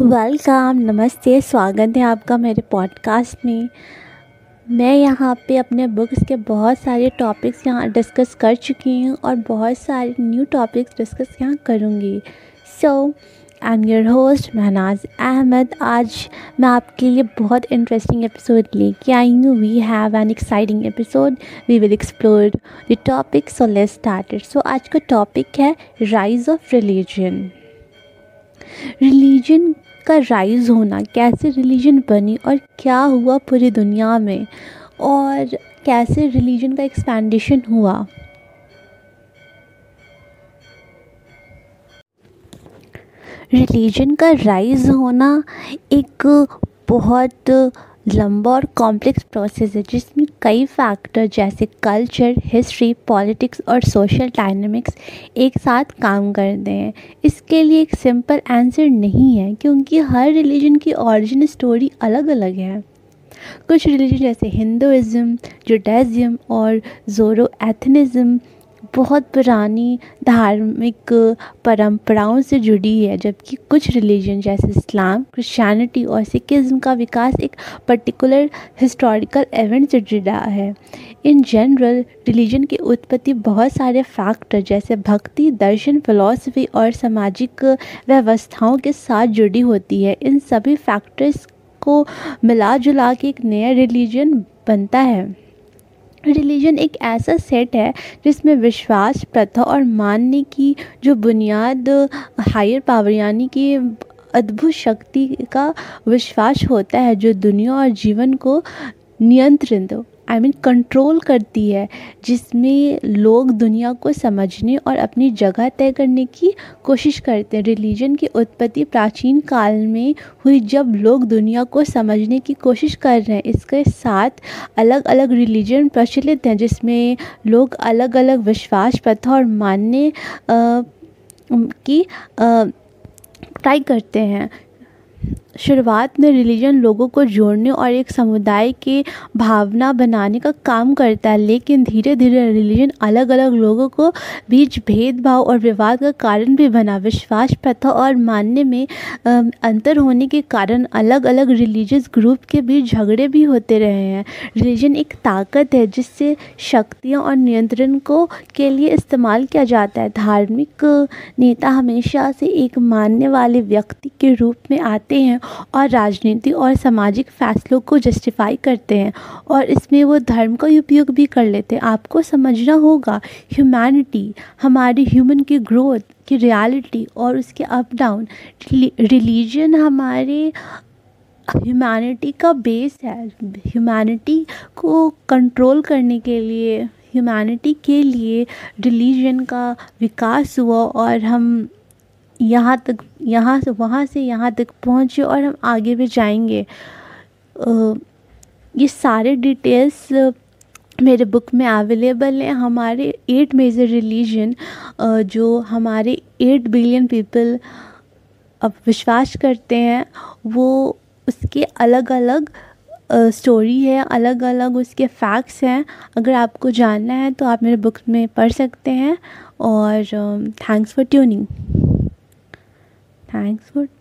Welcome नमस्ते, स्वागत है आपका मेरे पॉडकास्ट में। मैं यहाँ पे अपने बुक्स के बहुत सारे टॉपिक्स यहाँ डिस्कस कर चुकी हूँ और बहुत सारे न्यू टॉपिक्स डिस्कस यहाँ करूँगी। So I am your host Mehnaz Ahmed आज मैं आपके लिए बहुत इंटरेस्टिंग एपिसोड लेके आई हूँ। We have an exciting episode we will explore the topic so let's started so आज का टॉपिक है राइज ऑफ़ रिलीजन रिलीजन का राइज होना, कैसे रिलीजन बनी और क्या हुआ पूरी दुनिया में और कैसे रिलीजन का एक्सपेंडिशन हुआ। रिलीजन का राइज होना एक बहुत लंबा और कॉम्प्लेक्स प्रोसेस है, जिसमें कई फैक्टर जैसे कल्चर हिस्ट्री पॉलिटिक्स और सोशल डायनामिक्स एक साथ काम करते हैं। इसके लिए एक सिंपल आंसर नहीं है, क्योंकि हर रिलीजन की ओरिजिन स्टोरी अलग अलग है। कुछ रिलीजन जैसे हिंदुज़म जुडाइज़म और ज़ोरो एथनिज़म बहुत पुरानी धार्मिक परंपराओं से जुड़ी है, जबकि कुछ रिलीजन जैसे इस्लाम क्रिश्चियनिटी और सिखिज़्म का विकास एक पर्टिकुलर हिस्टोरिकल इवेंट से जुड़ा है। इन जनरल रिलीजन की उत्पत्ति बहुत सारे फैक्टर जैसे भक्ति, दर्शन फिलॉसफी और सामाजिक व्यवस्थाओं के साथ जुड़ी होती है। इन सभी फैक्टर्स को मिला जुला के एक नया रिलीजन बनता है। रिलीजन एक ऐसा सेट है जिसमें विश्वास, प्रथा और मानने की जो बुनियाद हायर पावर यानी कि अद्भुत शक्ति का विश्वास होता है जो दुनिया और जीवन को नियंत्रित आई मीन कंट्रोल करती है, जिसमें लोग दुनिया को समझने और अपनी जगह तय करने की कोशिश करते हैं। रिलीजन की उत्पत्ति प्राचीन काल में हुई जब लोग दुनिया को समझने की कोशिश कर रहे हैं। इसके साथ अलग अलग रिलीजन प्रचलित हैं, जिसमें लोग अलग अलग विश्वास, प्रथा और मानने की ट्राई करते हैं। शुरुआत में रिलीजन लोगों को जोड़ने और एक समुदाय की भावना बनाने का काम करता है, लेकिन धीरे धीरे रिलीजन अलग अलग लोगों को बीच भेदभाव और विवाद का कारण भी बना। विश्वास, प्रथा और मानने में अंतर होने के कारण अलग अलग रिलीजियस ग्रुप के बीच झगड़े भी होते रहे हैं। रिलीजन एक ताकत है, जिससे शक्तियाँ और नियंत्रण को, के लिए इस्तेमाल किया जाता है। धार्मिक नेता हमेशा से एक मानने वाले व्यक्ति के रूप में आते हैं और राजनीति और सामाजिक फैसलों को जस्टिफाई करते हैं और इसमें वो धर्म का उपयोग भी कर लेते हैं। आपको समझना होगा ह्यूमैनिटी हमारी ह्यूमन की ग्रोथ की रियलिटी और उसके अप डाउन रिलीजन हमारे ह्यूमैनिटी का बेस है। ह्यूमैनिटी को कंट्रोल करने के लिए ह्यूमैनिटी के लिए रिलीजन का विकास हुआ और हम यहाँ तक, यहाँ से, वहाँ से यहाँ तक पहुँचे और हम आगे भी जाएँगे। ये सारे डिटेल्स मेरे बुक में अवेलेबल हैं। हमारे एट मेजर रिलीजन जो हमारे एट बिलियन पीपल अब विश्वास करते हैं, वो उसके अलग अलग स्टोरी है अलग अलग उसके फैक्ट्स हैं। अगर आपको जानना है तो आप मेरे बुक में पढ़ सकते हैं और thanks for tuning Thanks for tuning.